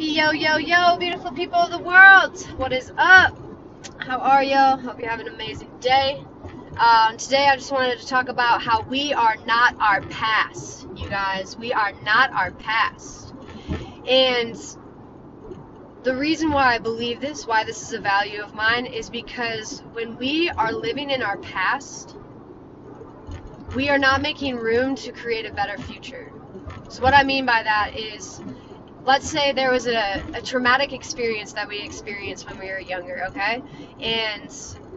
Yo, yo, yo, beautiful people of the world. What is up? How are you? Hope you're having an amazing day. Um, today, I just wanted to talk about how we are not our past, you guys. We are not our past. And the reason why I believe this, why this is a value of mine, is because when we are living in our past, we are not making room to create a better future. So, what I mean by that is let's say there was a, a traumatic experience that we experienced when we were younger, okay? And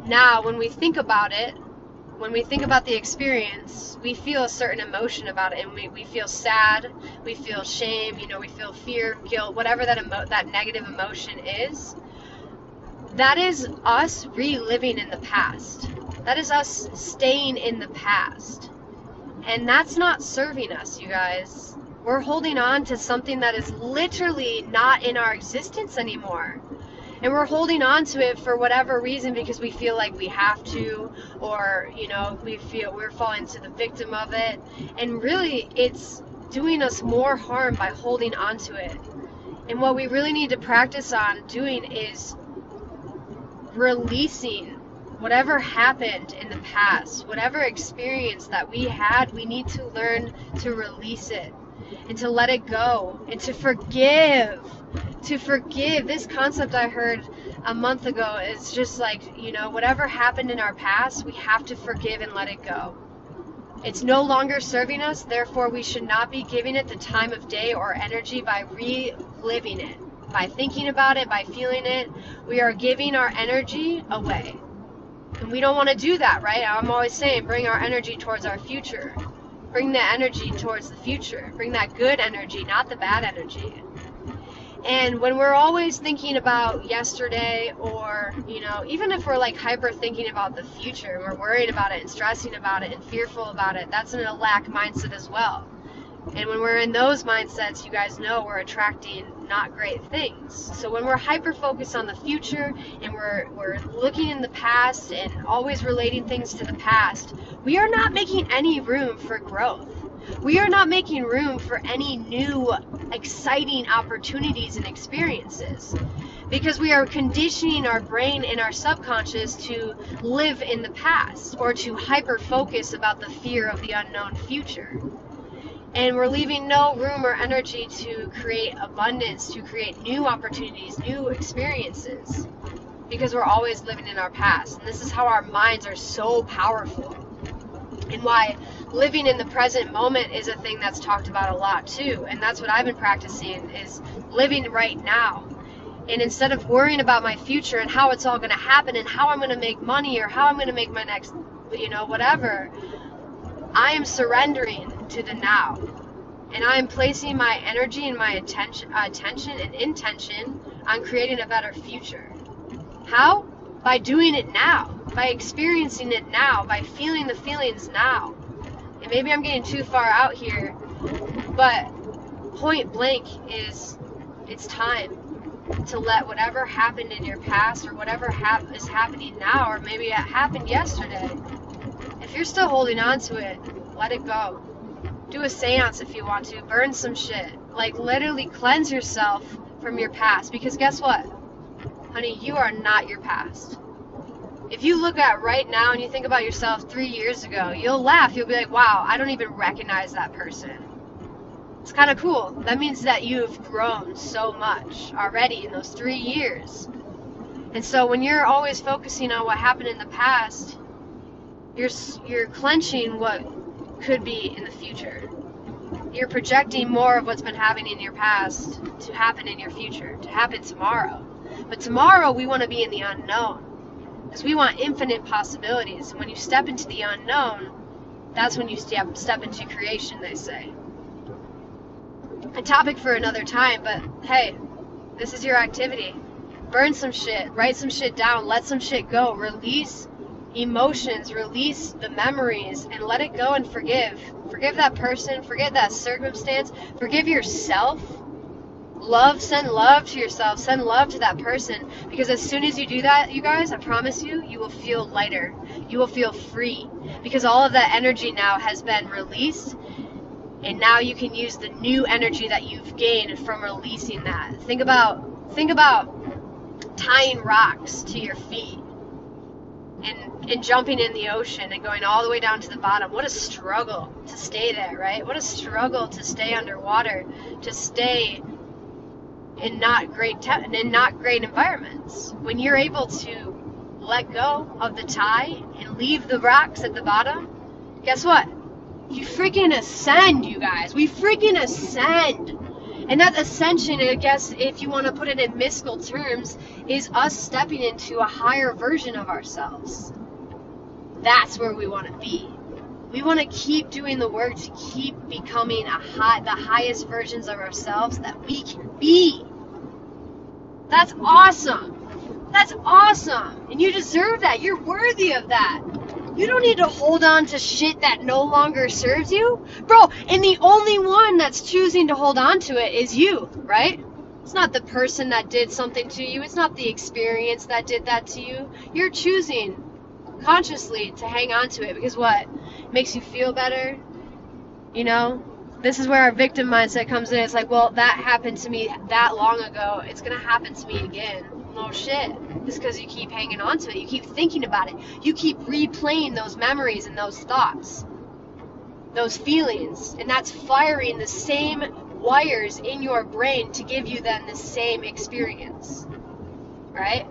now when we think about it, when we think about the experience, we feel a certain emotion about it, and we, we feel sad, we feel shame, you know, we feel fear, guilt, whatever that emo- that negative emotion is. That is us reliving in the past. That is us staying in the past. And that's not serving us, you guys we're holding on to something that is literally not in our existence anymore. And we're holding on to it for whatever reason because we feel like we have to, or, you know, we feel we're falling to the victim of it. And really, it's doing us more harm by holding on to it. And what we really need to practice on doing is releasing whatever happened in the past, whatever experience that we had, we need to learn to release it and to let it go and to forgive. To forgive. This concept I heard a month ago is just like, you know, whatever happened in our past, we have to forgive and let it go. It's no longer serving us, therefore, we should not be giving it the time of day or energy by reliving it. By thinking about it, by feeling it, we are giving our energy away. And we don't want to do that, right? I'm always saying bring our energy towards our future. Bring the energy towards the future. Bring that good energy, not the bad energy. And when we're always thinking about yesterday, or, you know, even if we're like hyper thinking about the future, and we're worried about it and stressing about it and fearful about it, that's in a lack mindset as well. And when we're in those mindsets, you guys know we're attracting not great things. So when we're hyper focused on the future and we're we're looking in the past and always relating things to the past, we are not making any room for growth. We are not making room for any new exciting opportunities and experiences because we are conditioning our brain and our subconscious to live in the past or to hyper focus about the fear of the unknown future and we're leaving no room or energy to create abundance, to create new opportunities, new experiences, because we're always living in our past. And this is how our minds are so powerful, and why living in the present moment is a thing that's talked about a lot too. And that's what I've been practicing is living right now. And instead of worrying about my future and how it's all going to happen and how I'm going to make money or how I'm going to make my next, you know, whatever, I am surrendering to the now. And I am placing my energy and my attention, attention and intention on creating a better future. How? By doing it now, by experiencing it now, by feeling the feelings now. And maybe I'm getting too far out here, but point blank is it's time to let whatever happened in your past or whatever hap- is happening now, or maybe it happened yesterday, if you're still holding on to it, let it go. Do a seance if you want to. Burn some shit. Like, literally cleanse yourself from your past. Because guess what? Honey, you are not your past. If you look at right now and you think about yourself three years ago, you'll laugh. You'll be like, wow, I don't even recognize that person. It's kind of cool. That means that you've grown so much already in those three years. And so when you're always focusing on what happened in the past, you're you're clenching what could be in the future. You're projecting more of what's been happening in your past to happen in your future, to happen tomorrow. But tomorrow we want to be in the unknown because we want infinite possibilities. And when you step into the unknown, that's when you step step into creation. They say. A topic for another time, but hey, this is your activity. Burn some shit, write some shit down, let some shit go, release emotions, release the memories, and let it go and forgive. Forgive that person, forget that circumstance, forgive yourself. Love, send love to yourself, send love to that person. Because as soon as you do that, you guys, I promise you, you will feel lighter. You will feel free. Because all of that energy now has been released and now you can use the new energy that you've gained from releasing that. Think about think about tying rocks to your feet and and jumping in the ocean and going all the way down to the bottom. What a struggle to stay there, right? What a struggle to stay underwater, to stay in not great te- in not great environments. When you're able to let go of the tie and leave the rocks at the bottom, guess what? You freaking ascend, you guys. We freaking ascend. And that ascension, I guess, if you want to put it in mystical terms, is us stepping into a higher version of ourselves. That's where we want to be. We want to keep doing the work to keep becoming a high, the highest versions of ourselves that we can be. That's awesome. That's awesome. And you deserve that. You're worthy of that. You don't need to hold on to shit that no longer serves you. Bro, and the only one that's choosing to hold on to it is you, right? It's not the person that did something to you. It's not the experience that did that to you. You're choosing consciously to hang on to it because what? makes you feel better. You know? This is where our victim mindset comes in. It's like, well, that happened to me that long ago. It's going to happen to me again. No shit. Just because you keep hanging on to it. You keep thinking about it. You keep replaying those memories and those thoughts, those feelings. And that's firing the same wires in your brain to give you then the same experience. Right?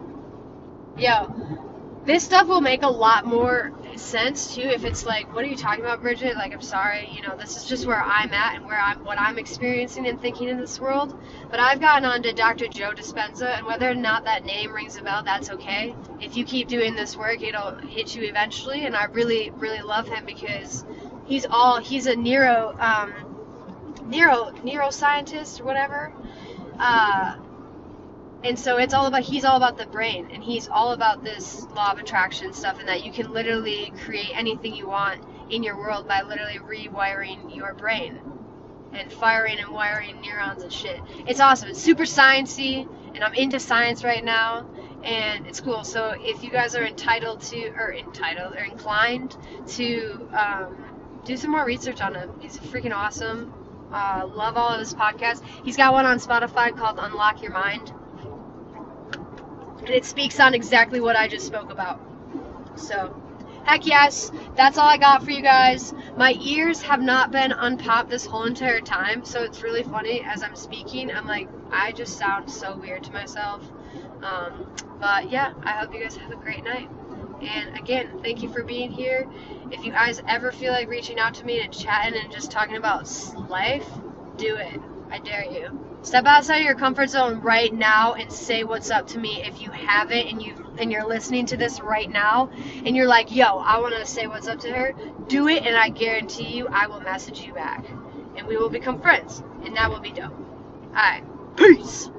Yo, this stuff will make a lot more sense too if it's like what are you talking about bridget? Like i'm sorry you know this is just where i'm at and where i'm what i'm experiencing and thinking in this world. But i've gotten on to dr joe dispenza and whether or not that name rings a bell that's okay. If you keep doing this work it'll hit you eventually and i really really love him because he's all he's a neuro um neuro neuroscientist or whatever. Uh and so it's all about he's all about the brain and he's all about this law of attraction stuff and that you can literally create anything you want in your world by literally rewiring your brain and firing and wiring neurons and shit. It's awesome. It's super sciencey and i'm into science right now and it's cool. So if you guys are entitled to or entitled or inclined to um, do some more research on him. He's freaking awesome. Uh, love all of his podcasts. He's got one on spotify called unlock your mind it speaks on exactly what I just spoke about. So, heck yes, that's all I got for you guys. My ears have not been unpopped this whole entire time, so it's really funny as I'm speaking. I'm like, I just sound so weird to myself. Um, but yeah, I hope you guys have a great night. And again, thank you for being here. If you guys ever feel like reaching out to me and chatting and just talking about life, do it. I dare you. Step outside your comfort zone right now and say what's up to me if you haven't and you and you're listening to this right now and you're like, "Yo, I want to say what's up to her." Do it and I guarantee you I will message you back and we will become friends and that will be dope. All right. Peace.